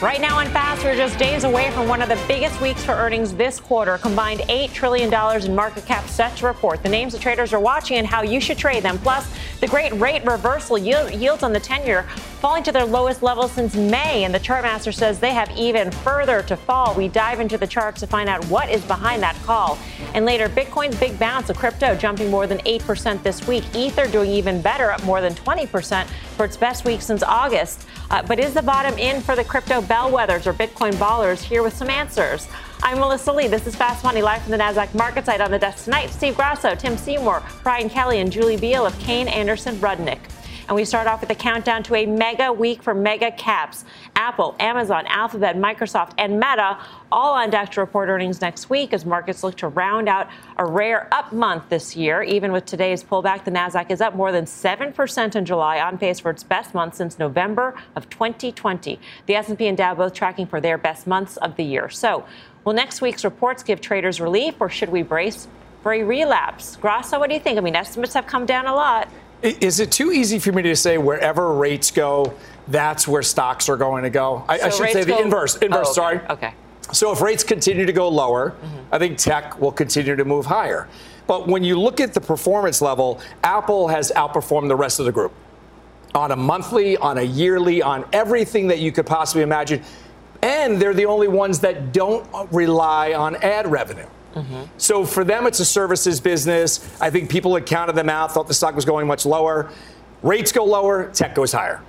Right now on Fast, we're just days away from one of the biggest weeks for earnings this quarter. Combined $8 trillion in market cap set to report. The names the traders are watching and how you should trade them. Plus, the great rate reversal yield, yields on the 10 year falling to their lowest level since May. And the chartmaster says they have even further to fall. We dive into the charts to find out what is behind that call. And later, Bitcoin's big bounce of crypto jumping more than 8% this week. Ether doing even better, up more than 20% for its best week since August. Uh, but is the bottom in for the crypto bellwethers or Bitcoin ballers? Here with some answers. I'm Melissa Lee. This is Fast Money live from the NASDAQ market site on the desk tonight. Steve Grasso, Tim Seymour, Brian Kelly, and Julie Biel of Kayne Anderson Rudnick. And we start off with a countdown to a mega week for mega caps. Apple, Amazon, Alphabet, Microsoft, and Meta all on deck to report earnings next week as markets look to round out a rare up month this year. Even with today's pullback, the Nasdaq is up more than 7% in July, on pace for its best month since November of 2020. The S&P and Dow both tracking for their best months of the year. So, will next week's reports give traders relief, or should we brace for a relapse? Grasso, what do you think? I mean, estimates have come down a lot. Is it too easy for me to say wherever rates go, that's where stocks are going to go? I, So I should say the go- inverse. Oh, inverse, Oh, okay. sorry. Okay. So if rates continue to go lower, mm-hmm. I think tech will continue to move higher. But when you look at the performance level, Apple has outperformed the rest of the group on a monthly, on a yearly, on everything that you could possibly imagine. And they're the only ones that don't rely on ad revenue. So for them, it's a services business. I think people had counted them out, thought the stock was going much lower. Rates go lower, tech goes higher.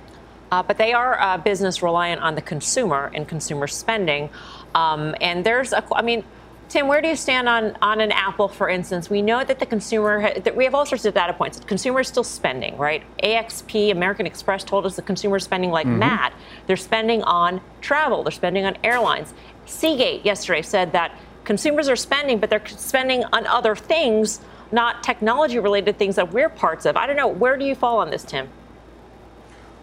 Uh, but they are a business reliant on the consumer and consumer spending. Um, and there's a, I mean, Tim, where do you stand on, on an Apple, for instance? We know that the consumer, ha- that we have all sorts of data points. The consumer is still spending, right? AXP, American Express, told us the consumer is spending like mad. They're spending on travel, they're spending on airlines. Seagate yesterday said that consumers are spending, but they're spending on other things, not technology related things that we're parts of. I don't know. Where do you fall on this, Tim?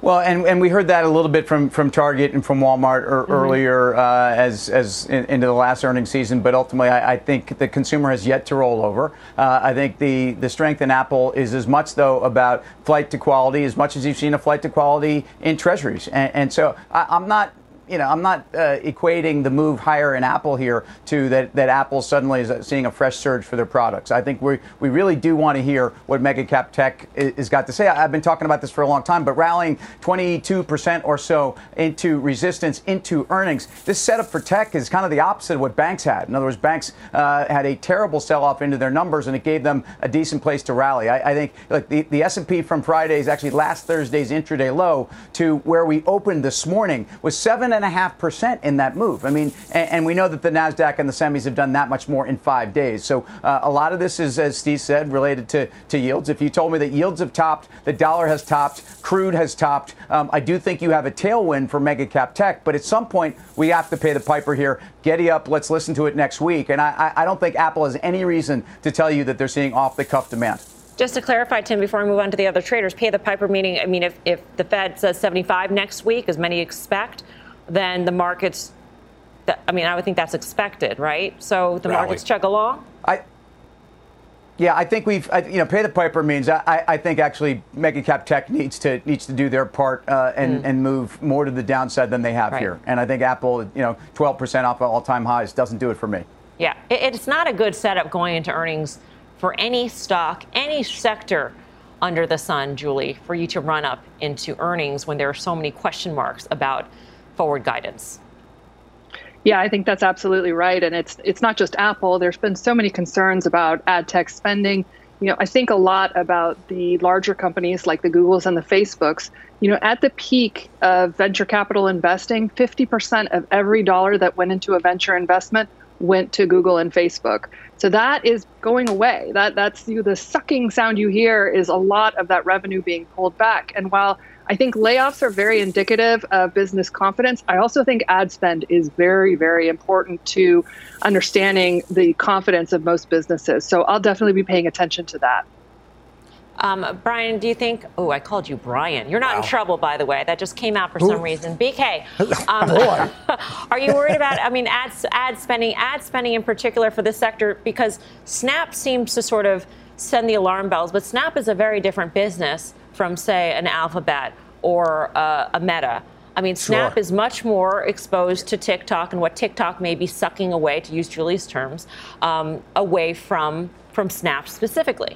Well, and, and we heard that a little bit from, from Target and from Walmart er, earlier uh, as, as in, into the last earnings season, but ultimately I, I think the consumer has yet to roll over. Uh, I think the, the strength in Apple is as much, though, about flight to quality as much as you've seen a flight to quality in treasuries. And, and so I, I'm not you know, I'm not uh, equating the move higher in Apple here to that, that Apple suddenly is seeing a fresh surge for their products. I think we, we really do want to hear what Mega Cap Tech has got to say. I've been talking about this for a long time, but rallying 22% or so into resistance, into earnings, this setup for tech is kind of the opposite of what banks had. In other words, banks uh, had a terrible sell-off into their numbers, and it gave them a decent place to rally. I, I think look, the, the S&P from Friday's, actually last Thursday's intraday low to where we opened this morning was seven and a half percent in that move. I mean, and, and we know that the Nasdaq and the semis have done that much more in five days. So uh, a lot of this is, as Steve said, related to, to yields. If you told me that yields have topped, the dollar has topped, crude has topped, um, I do think you have a tailwind for mega cap tech. But at some point, we have to pay the piper here. Getty up. Let's listen to it next week. And I, I I don't think Apple has any reason to tell you that they're seeing off the cuff demand. Just to clarify, Tim, before we move on to the other traders, pay the piper meaning, I mean, if, if the Fed says 75 next week, as many expect, then the markets, I mean, I would think that's expected, right? So the Rally. markets chug along? I. Yeah, I think we've, I, you know, pay the piper means I, I- I think actually mega cap tech needs to needs to do their part uh, and and move more to the downside than they have Right. here. And I think Apple, you know, 12% off all time highs doesn't do it for me. Yeah, it, it's not a good setup going into earnings for any stock, any sector under the sun, Julie, for you to run up into earnings when there are so many question marks about forward guidance. Yeah, I think that's absolutely right. And it's it's not just Apple. There's been so many concerns about ad tech spending. You know, I think a lot about the larger companies like the Googles and the Facebooks. You know, at the peak of venture capital investing, 50% of every dollar that went into a venture investment went to Google and Facebook. So that is going away. That that's you the sucking sound you hear is a lot of that revenue being pulled back. And while I think layoffs are very indicative of business confidence. I also think ad spend is very, very important to understanding the confidence of most businesses. So I'll definitely be paying attention to that. Um, Brian, do you think? Oh, I called you Brian. You're not wow. in trouble, by the way. That just came out for Ooh. some reason. BK, um, are you worried about? I mean, ad ad spending, ad spending in particular for this sector because Snap seems to sort of send the alarm bells, but Snap is a very different business from, say, an Alphabet or uh, a Meta. I mean, Snap sure. is much more exposed to TikTok and what TikTok may be sucking away, to use Julie's terms, um, away from from Snap specifically.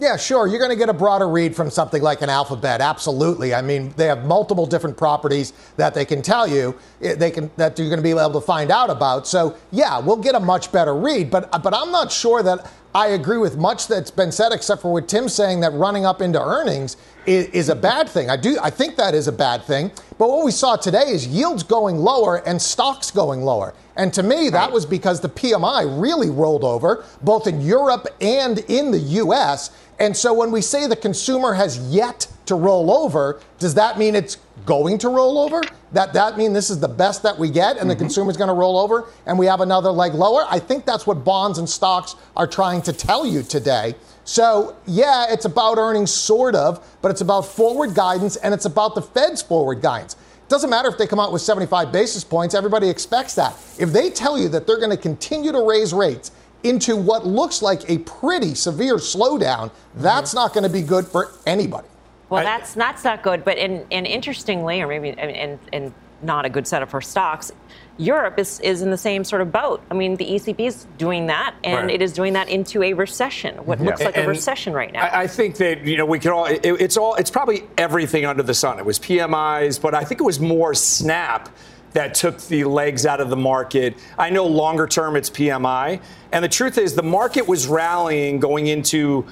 Yeah, sure. You're going to get a broader read from something like an alphabet. Absolutely. I mean, they have multiple different properties that they can tell you eh, they can that you're going to be able to find out about. So, yeah, we'll get a much better read, but but I'm not sure that I agree with much that's been said except for what Tim saying that running up into earnings is, is a bad thing. I do I think that is a bad thing. But what we saw today is yields going lower and stocks going lower. And to me, that was because the PMI really rolled over, both in Europe and in the US. And so when we say the consumer has yet to roll over, does that mean it's going to roll over? That that mean this is the best that we get and mm-hmm. the consumer's going to roll over and we have another leg lower? I think that's what bonds and stocks are trying to tell you today. So, yeah, it's about earnings sort of, but it's about forward guidance and it's about the Fed's forward guidance. It Doesn't matter if they come out with 75 basis points, everybody expects that. If they tell you that they're going to continue to raise rates into what looks like a pretty severe slowdown, that's mm-hmm. not going to be good for anybody. Well, that's that's not good. But in, and interestingly, or maybe and, and not a good setup for stocks, Europe is, is in the same sort of boat. I mean, the ECB is doing that, and right. it is doing that into a recession, what looks like and a recession right now. I, I, think that you know we can all. It, it's all. It's probably everything under the sun. It was PMIs, but I think it was more Snap that took the legs out of the market. I know longer term it's PMI, and the truth is the market was rallying going into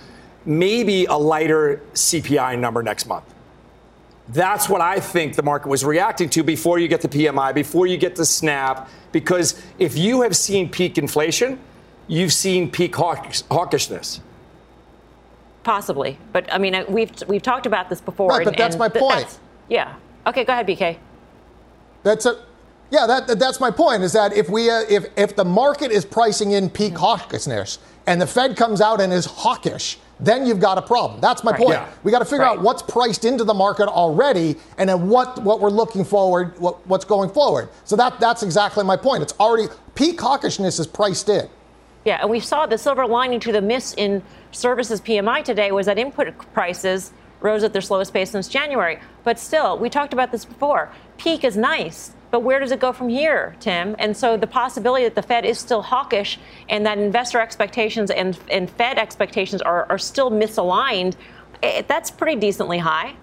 maybe a lighter CPI number next month. That's what I think the market was reacting to before you get the PMI, before you get the snap. Because if you have seen peak inflation, you've seen peak hawkishness. Possibly, but I mean, we've we've talked about this before. Right, but that's and my th- point. That's, yeah. Okay, go ahead, BK. That's a. Yeah, that, that's my point. Is that if we uh, if if the market is pricing in peak hawkishness and the Fed comes out and is hawkish, then you've got a problem. That's my right, point. Yeah. We got to figure right. out what's priced into the market already and then what, what we're looking forward, what, what's going forward. So that, that's exactly my point. It's already, peak hawkishness is priced in. Yeah, and we saw the silver lining to the miss in services PMI today was that input prices rose at their slowest pace since January. But still, we talked about this before. Peak is nice. But where does it go from here, Tim? And so the possibility that the Fed is still hawkish and that investor expectations and, and Fed expectations are, are still misaligned, it, eh, that's pretty decently high.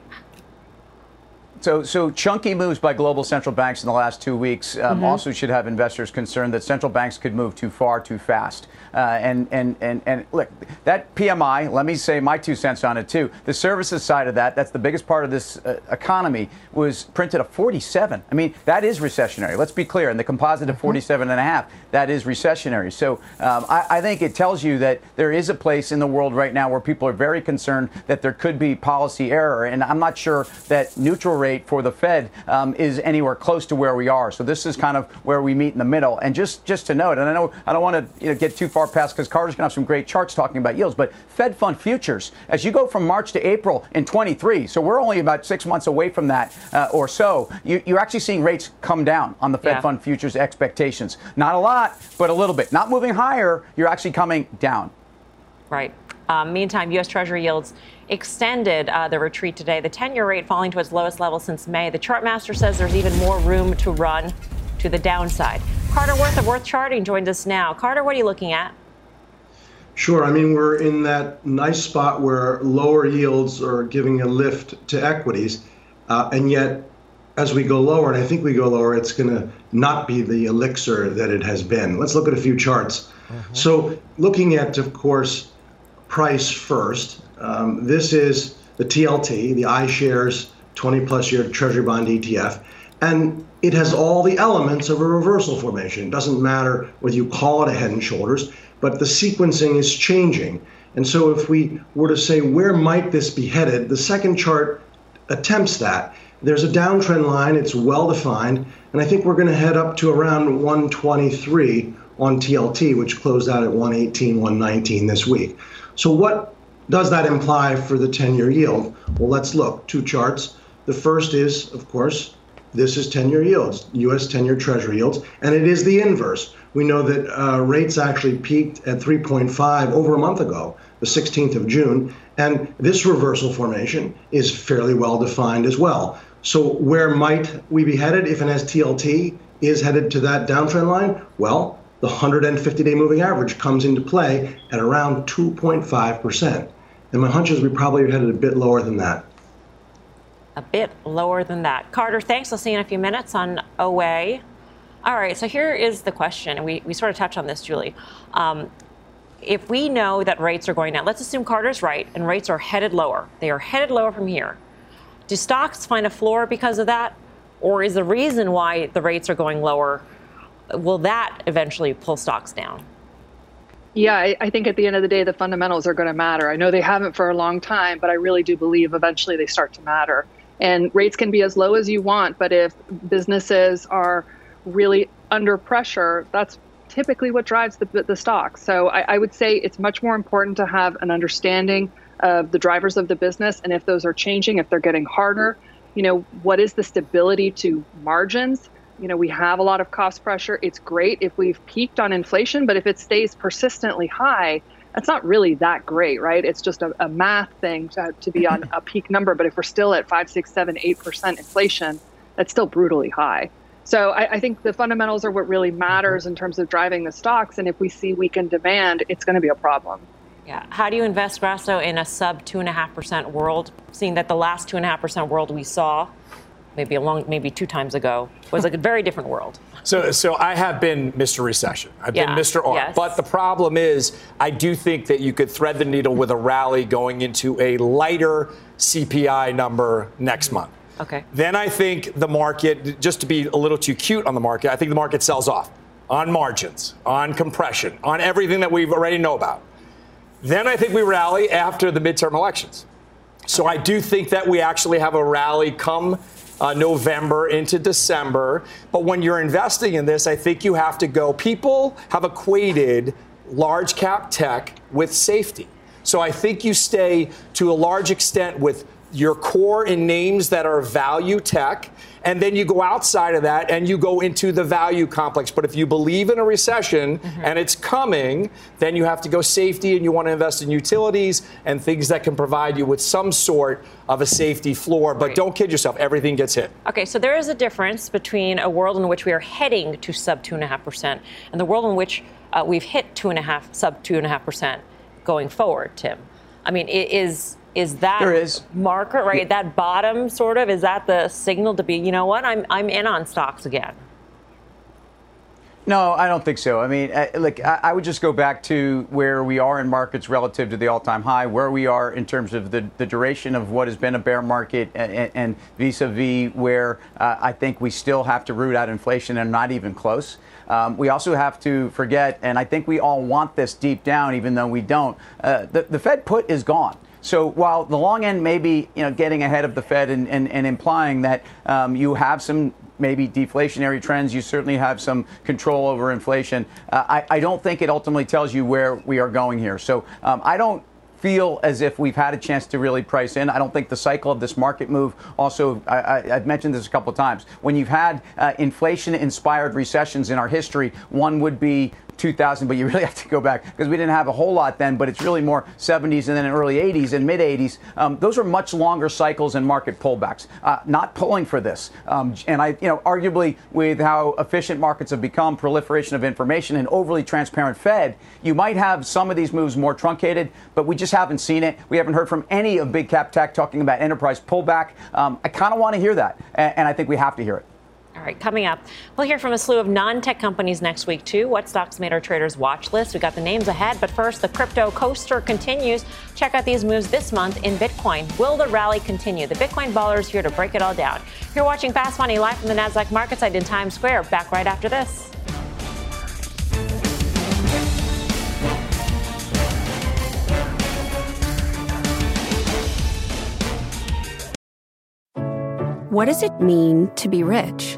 So, so chunky moves by global central banks in the last two weeks um, mm-hmm. also should have investors concerned that central banks could move too far too fast. Uh, and, and, and, and look, that PMI, let me say my two cents on it too. The services side of that, that's the biggest part of this uh, economy, was printed a 47. I mean, that is recessionary. Let's be clear. And the composite of mm-hmm. 47 and a half, that is recessionary. So um, I, I think it tells you that there is a place in the world right now where people are very concerned that there could be policy error. And I'm not sure that neutral rate rate for the Fed um, is anywhere close to where we are. So this is kind of where we meet in the middle. And just just to note, and I know I don't want to you know, get too far past because Carter's going to have some great charts talking about yields, but Fed fund futures as you go from March to April in 23, so we're only about six months away from that uh, or so. You, are actually seeing rates come down on the Fed yeah. fund futures expectations. Not a lot, but a little bit. Not moving higher. You're actually coming down. Right. Um, meantime, U.S. Treasury yields extended uh, the retreat today. The 10 year rate falling to its lowest level since May. The chartmaster says there's even more room to run to the downside. Carter Worth of Worth Charting joins us now. Carter, what are you looking at? Sure. I mean, we're in that nice spot where lower yields are giving a lift to equities. Uh, and yet, as we go lower, and I think we go lower, it's going to not be the elixir that it has been. Let's look at a few charts. Mm-hmm. So, looking at, of course, price first. Um, this is the TLT, the iShares 20 plus year Treasury bond ETF. And it has all the elements of a reversal formation. It doesn't matter whether you call it a head and shoulders, but the sequencing is changing. And so if we were to say, where might this be headed, the second chart attempts that. There's a downtrend line, it's well defined, and I think we're going to head up to around 123 on TLT, which closed out at 118, 119 this week. So what does that imply for the 10-year yield? Well, let's look. Two charts. The first is, of course, this is 10-year yields, U.S. 10-year Treasury yields, and it is the inverse. We know that uh, rates actually peaked at 3.5 over a month ago, the 16th of June, and this reversal formation is fairly well defined as well. So where might we be headed if an STLT is headed to that downtrend line? Well, the 150-day moving average comes into play at around 2.5%. And my hunch is we probably are headed a bit lower than that a bit lower than that. Carter, thanks. I'll see you in a few minutes on OA. All right, so here is the question, and we, we sort of touched on this, Julie. Um, if we know that rates are going down, let's assume Carter's right and rates are headed lower. They are headed lower from here. Do stocks find a floor because of that? Or is the reason why the rates are going lower, will that eventually pull stocks down? Yeah, I, I, think at the end of the day, the fundamentals are going to matter. I know they haven't for a long time, but I really do believe eventually they start to matter. And rates can be as low as you want, but if businesses are really under pressure, that's typically what drives the, the stock. So I, I would say it's much more important to have an understanding of the drivers of the business and if those are changing, if they're getting harder, you know, what is the stability to margins? You know, we have a lot of cost pressure. It's great if we've peaked on inflation, but if it stays persistently high, that's not really that great, right? It's just a, a math thing to, to be on a peak number. But if we're still at five, six, seven, eight percent inflation, that's still brutally high. So I, I, think the fundamentals are what really uh-huh. matters in terms of driving the stocks. And if we see weakened demand, it's going to be a problem. Yeah. How do you invest, Grasso, in a sub two and a half percent world, seeing that the last two and a half percent world we saw maybe a long, maybe two times ago, was like a very different world. So, so I have been Mr. Recession. I've yeah. been Mr. R. Yes. But the problem is, I do think that you could thread the needle with a rally going into a lighter CPI number next month. Okay. Then I think the market, just to be a little too cute on the market, I think the market sells off on margins, on compression, on everything that we already know about. Then I think we rally after the midterm elections. So I do think that we actually have a rally come uh, November into December. But when you're investing in this, I think you have to go. People have equated large cap tech with safety. So I think you stay to a large extent with your core in names that are value tech and then you go outside of that and you go into the value complex. But if you believe in a recession mm-hmm. and it's coming, then you have to go safety and you want to invest in utilities and things that can provide you with some sort of a safety floor. But right. don't kid yourself, everything gets hit. Okay, so there is a difference between a world in which we are heading to sub 2.5% and the world in which uh, we've hit 2.5, sub 2.5% going forward, Tim. I mean, is is that there is. marker right? That bottom sort of is that the signal to be, you know what? I'm I'm in on stocks again. No, I don't think so. I mean, uh, look, I would just go back to where we are in markets relative to the all-time high, where we are in terms of the, the duration of what has been a bear market, and, and vis-a-vis where uh, I think we still have to root out inflation and not even close. Um, we also have to forget, and I think we all want this deep down, even though we don't. Uh, the, the Fed put is gone. So while the long end may be you know, getting ahead of the Fed and, and, and implying that um, you have some maybe deflationary trends, you certainly have some control over inflation, uh, I, I, don't think it ultimately tells you where we are going here. So um, I don't feel as if we've had a chance to really price in. I don't think the cycle of this market move also, I, have mentioned this a couple of times, when you've had uh, inflation inspired recessions in our history, one would be 2000, but you really have to go back because we didn't have a whole lot then, but it's really more 70s and then early 80s and mid 80s. Um, those are much longer cycles and market pullbacks. Uh, not pulling for this. Um, and I, you know, arguably with how efficient markets have become, proliferation of information, and overly transparent Fed, you might have some of these moves more truncated, but we just haven't seen it. We haven't heard from any of big cap tech talking about enterprise pullback. Um, I kind of want to hear that, and, and I think we have to hear it. All right. coming up, we'll hear from a slew of non tech companies next week, too. What stocks made our traders watch list? We got the names ahead, but first, the crypto coaster continues. Check out these moves this month in Bitcoin. Will the rally continue? The Bitcoin baller is here to break it all down. You're watching Fast Money live from the NASDAQ market site in Times Square. Back right after this. What does it mean to be rich?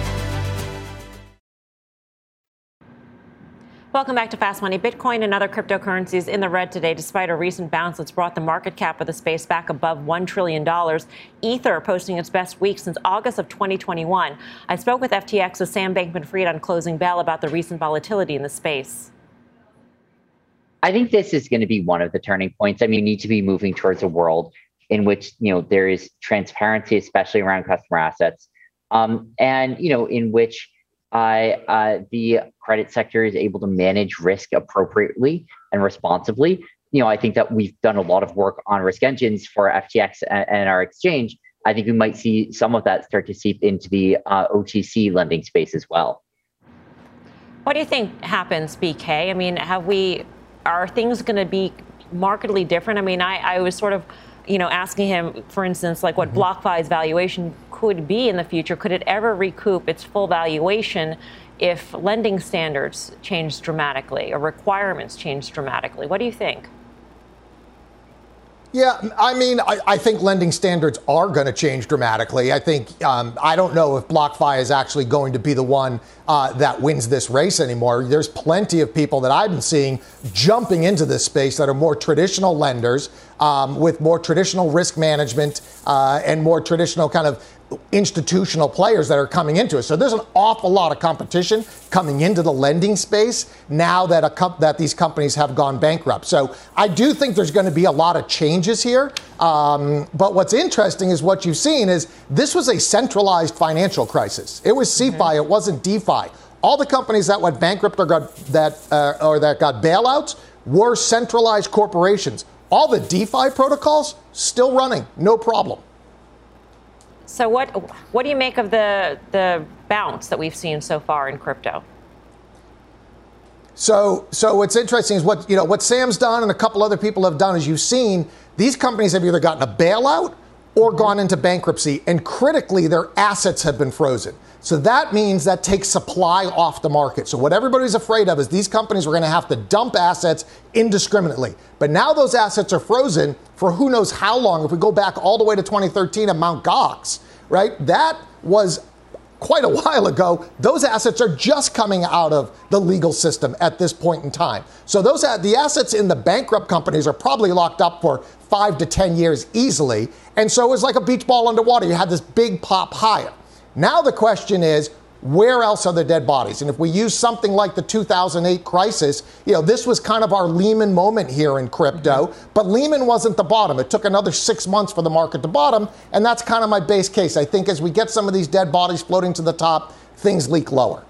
Welcome back to Fast Money. Bitcoin and other cryptocurrencies in the red today, despite a recent bounce that's brought the market cap of the space back above $1 trillion. Ether posting its best week since August of 2021. I spoke with FTX's Sam Bankman Fried on Closing Bell about the recent volatility in the space. I think this is going to be one of the turning points. I mean, you need to be moving towards a world in which you know there is transparency, especially around customer assets, um, and you know in which uh, uh, the credit sector is able to manage risk appropriately and responsibly. You know, I think that we've done a lot of work on risk engines for FTX and, and our exchange. I think we might see some of that start to seep into the uh, OTC lending space as well. What do you think happens, BK? I mean, have we are things going to be markedly different? I mean, I, I was sort of you know, asking him, for instance, like what mm-hmm. BlockFi's valuation could be in the future. Could it ever recoup its full valuation if lending standards change dramatically or requirements change dramatically? What do you think? Yeah, I mean, I, I, think lending standards are going to change dramatically. I think um, I don't know if BlockFi is actually going to be the one uh, that wins this race anymore. There's plenty of people that I've been seeing jumping into this space that are more traditional lenders um, with more traditional risk management uh, and more traditional kind of institutional players that are coming into it. So there's an awful lot of competition coming into the lending space now that a that these companies have gone bankrupt. So I do think there's going to be a lot of changes here. Um, but what's interesting is what you've seen is this was a centralized financial crisis. It was CeFi, mm-hmm. it wasn't DeFi. All the companies that went bankrupt or got that uh, or that got bailouts were centralized corporations. All the DeFi protocols still running, no problem. So what what do you make of the the bounce that we've seen so far in crypto? So so what's interesting is what you know what Sam's done and a couple other people have done is you've seen these companies have either gotten a bailout or gone into bankruptcy and critically their assets have been frozen. So that means that takes supply off the market. So what everybody's afraid of is these companies are going to have to dump assets indiscriminately. But now those assets are frozen for who knows how long. If we go back all the way to 2013 at Mt. Gox, right? That was quite a while ago. Those assets are just coming out of the legal system at this point in time. So those the assets in the bankrupt companies are probably locked up for five to 10 years easily. And so it was like a beach ball underwater. You had this big pop higher. Now the question is, where else are the dead bodies? And if we use something like the 2008 crisis, you know, this was kind of our Lehman moment here in crypto, mm-hmm. but Lehman wasn't the bottom. It took another six months for the market to bottom, and that's kind of my base case. I think as we get some of these dead bodies floating to the top, things leak lower.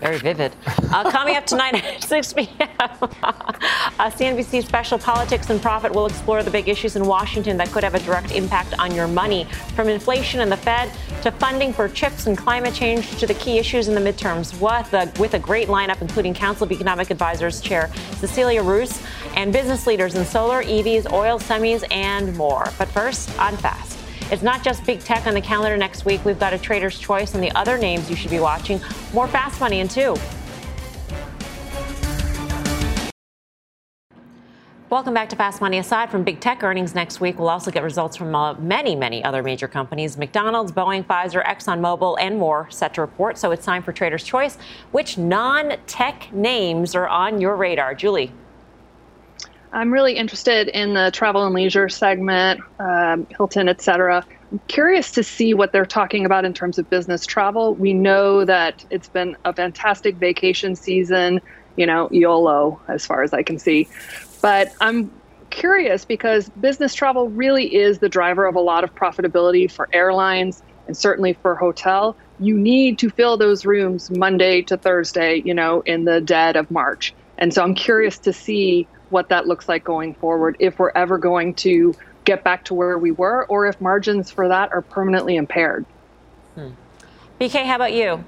Very vivid. Uh, coming up tonight at 6 p.m., uh, CNBC special Politics and Profit will explore the big issues in Washington that could have a direct impact on your money, from inflation and the Fed to funding for chips and climate change to the key issues in the midterms. With a, a great lineup, including Council of Economic Advisors Chair Cecilia Rouse and business leaders in solar, EVs, oil, semis, and more. But first, on Fast. It's not just big tech on the calendar next week. We've got a trader's choice and the other names you should be watching. More fast money in two. Welcome back to Fast Money. Aside from big tech earnings next week, we'll also get results from uh, many, many other major companies McDonald's, Boeing, Pfizer, ExxonMobil, and more set to report. So it's time for Trader's Choice. Which non tech names are on your radar? Julie. I'm really interested in the travel and leisure segment, um, Hilton, et cetera. I'm curious to see what they're talking about in terms of business travel. We know that it's been a fantastic vacation season, you know, YOLO as far as I can see. But I'm curious because business travel really is the driver of a lot of profitability for airlines and certainly for hotel. You need to fill those rooms Monday to Thursday, you know, in the dead of March. And so I'm curious to see what that looks like going forward if we're ever going to get back to where we were or if margins for that are permanently impaired. Hmm. BK, how about you?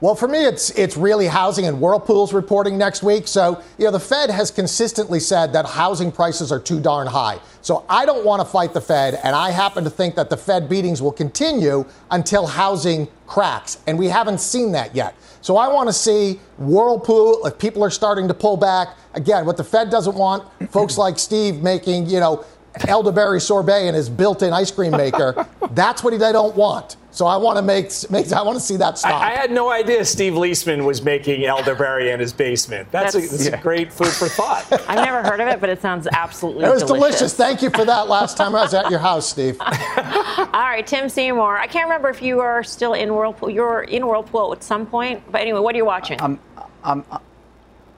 Well, for me, it's it's really housing and Whirlpool's reporting next week. So, you know, the Fed has consistently said that housing prices are too darn high. So I don't want to fight the Fed, and I happen to think that the Fed beatings will continue until housing cracks, and we haven't seen that yet. So I want to see Whirlpool, if people are starting to pull back. Again, what the Fed doesn't want, folks like Steve making, you know, elderberry sorbet in his built-in ice cream maker. That's what they don't want. So I want to make, make I want to see that stop. I, I, had no idea Steve Leisman was making elderberry in his basement. That's, that's, a, that's yeah. a, great food for thought. I've never heard of it, but it sounds absolutely. It was delicious. delicious. Thank you for that. Last time I was at your house, Steve. All right, Tim Seymour. I can't remember if you are still in Whirlpool. You're in Whirlpool at some point, but anyway, what are you watching? I'm, I'm,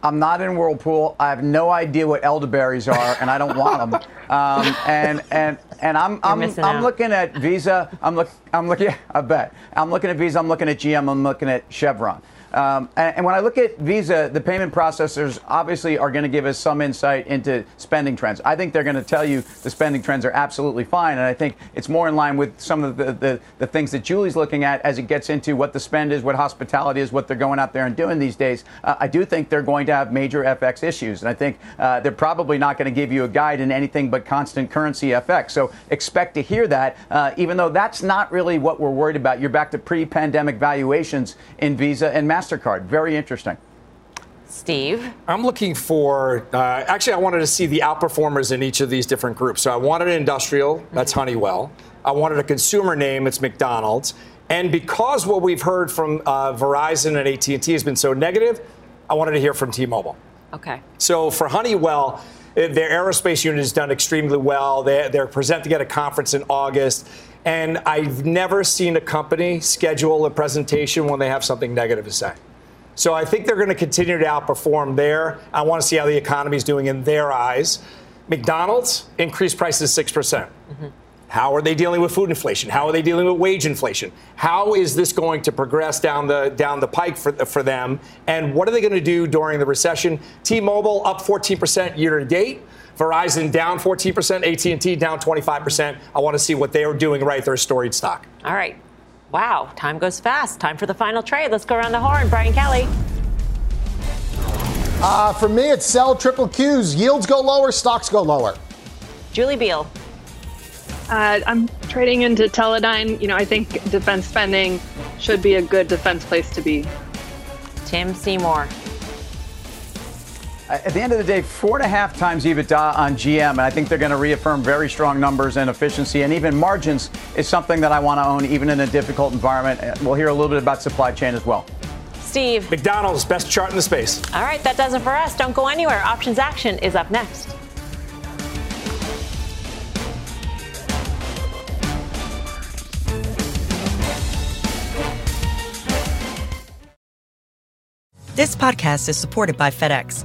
I'm not in Whirlpool. I have no idea what elderberries are, and I don't want them. Um, and and and I'm I'm, I'm looking at Visa. I'm look I'm looking. I bet I'm looking at Visa. I'm looking at GM. I'm looking at Chevron. Um, and, and, when I look at Visa, the payment processors obviously are going to give us some insight into spending trends. I think they're going to tell you the spending trends are absolutely fine, and I think it's more in line with some of the, the, the things that Julie's looking at as it gets into what the spend is, what hospitality is, what they're going out there and doing these days. Uh, I do think they're going to have major FX issues, and I think uh, they're probably not going to give you a guide in anything but constant currency FX. So expect to hear that, uh, even though that's not really what we're worried about. You're back to pre-pandemic valuations in Visa and MasterCard. Very interesting. Steve? I'm looking for, uh, actually, I wanted to see the outperformers in each of these different groups. So I wanted an industrial, that's mm-hmm. Honeywell. I wanted a consumer name, it's McDonald's. And because what we've heard from uh, Verizon and AT&T has been so negative, I wanted to hear from T-Mobile. Okay. So for Honeywell, eh, their aerospace unit has done extremely well. They, they're presenting at a conference in August. And I've never seen a company schedule a presentation when they have something negative to say. So I think they're going to continue to outperform there. I want to see how the economy is doing in their eyes. McDonald's increased prices 6%. percent mm hmm How are they dealing with food inflation? How are they dealing with wage inflation? How is this going to progress down the down the pike for, for them? And what are they going to do during the recession? T-Mobile up 14% year to date. Verizon down 14%, AT&T down 25%. I want to see what they are doing right. They're a storied stock. All right. Wow, time goes fast. Time for the final trade. Let's go around the horn. Brian Kelly. Uh, for me, it's sell triple Qs. Yields go lower, stocks go lower. Julie Biel. Uh, I'm trading into Teledyne. You know, I think defense spending should be a good defense place to be. Tim Seymour. Uh, at the end of the day, four and a half times EBITDA on GM, and I think they're going to reaffirm very strong numbers and efficiency, and even margins is something that I want to own, even in a difficult environment. Uh, we'll hear a little bit about supply chain as well. Steve. McDonald's, best chart in the space. All right, that does it for us. Don't go anywhere. Options Action is up next. This podcast is supported by FedEx.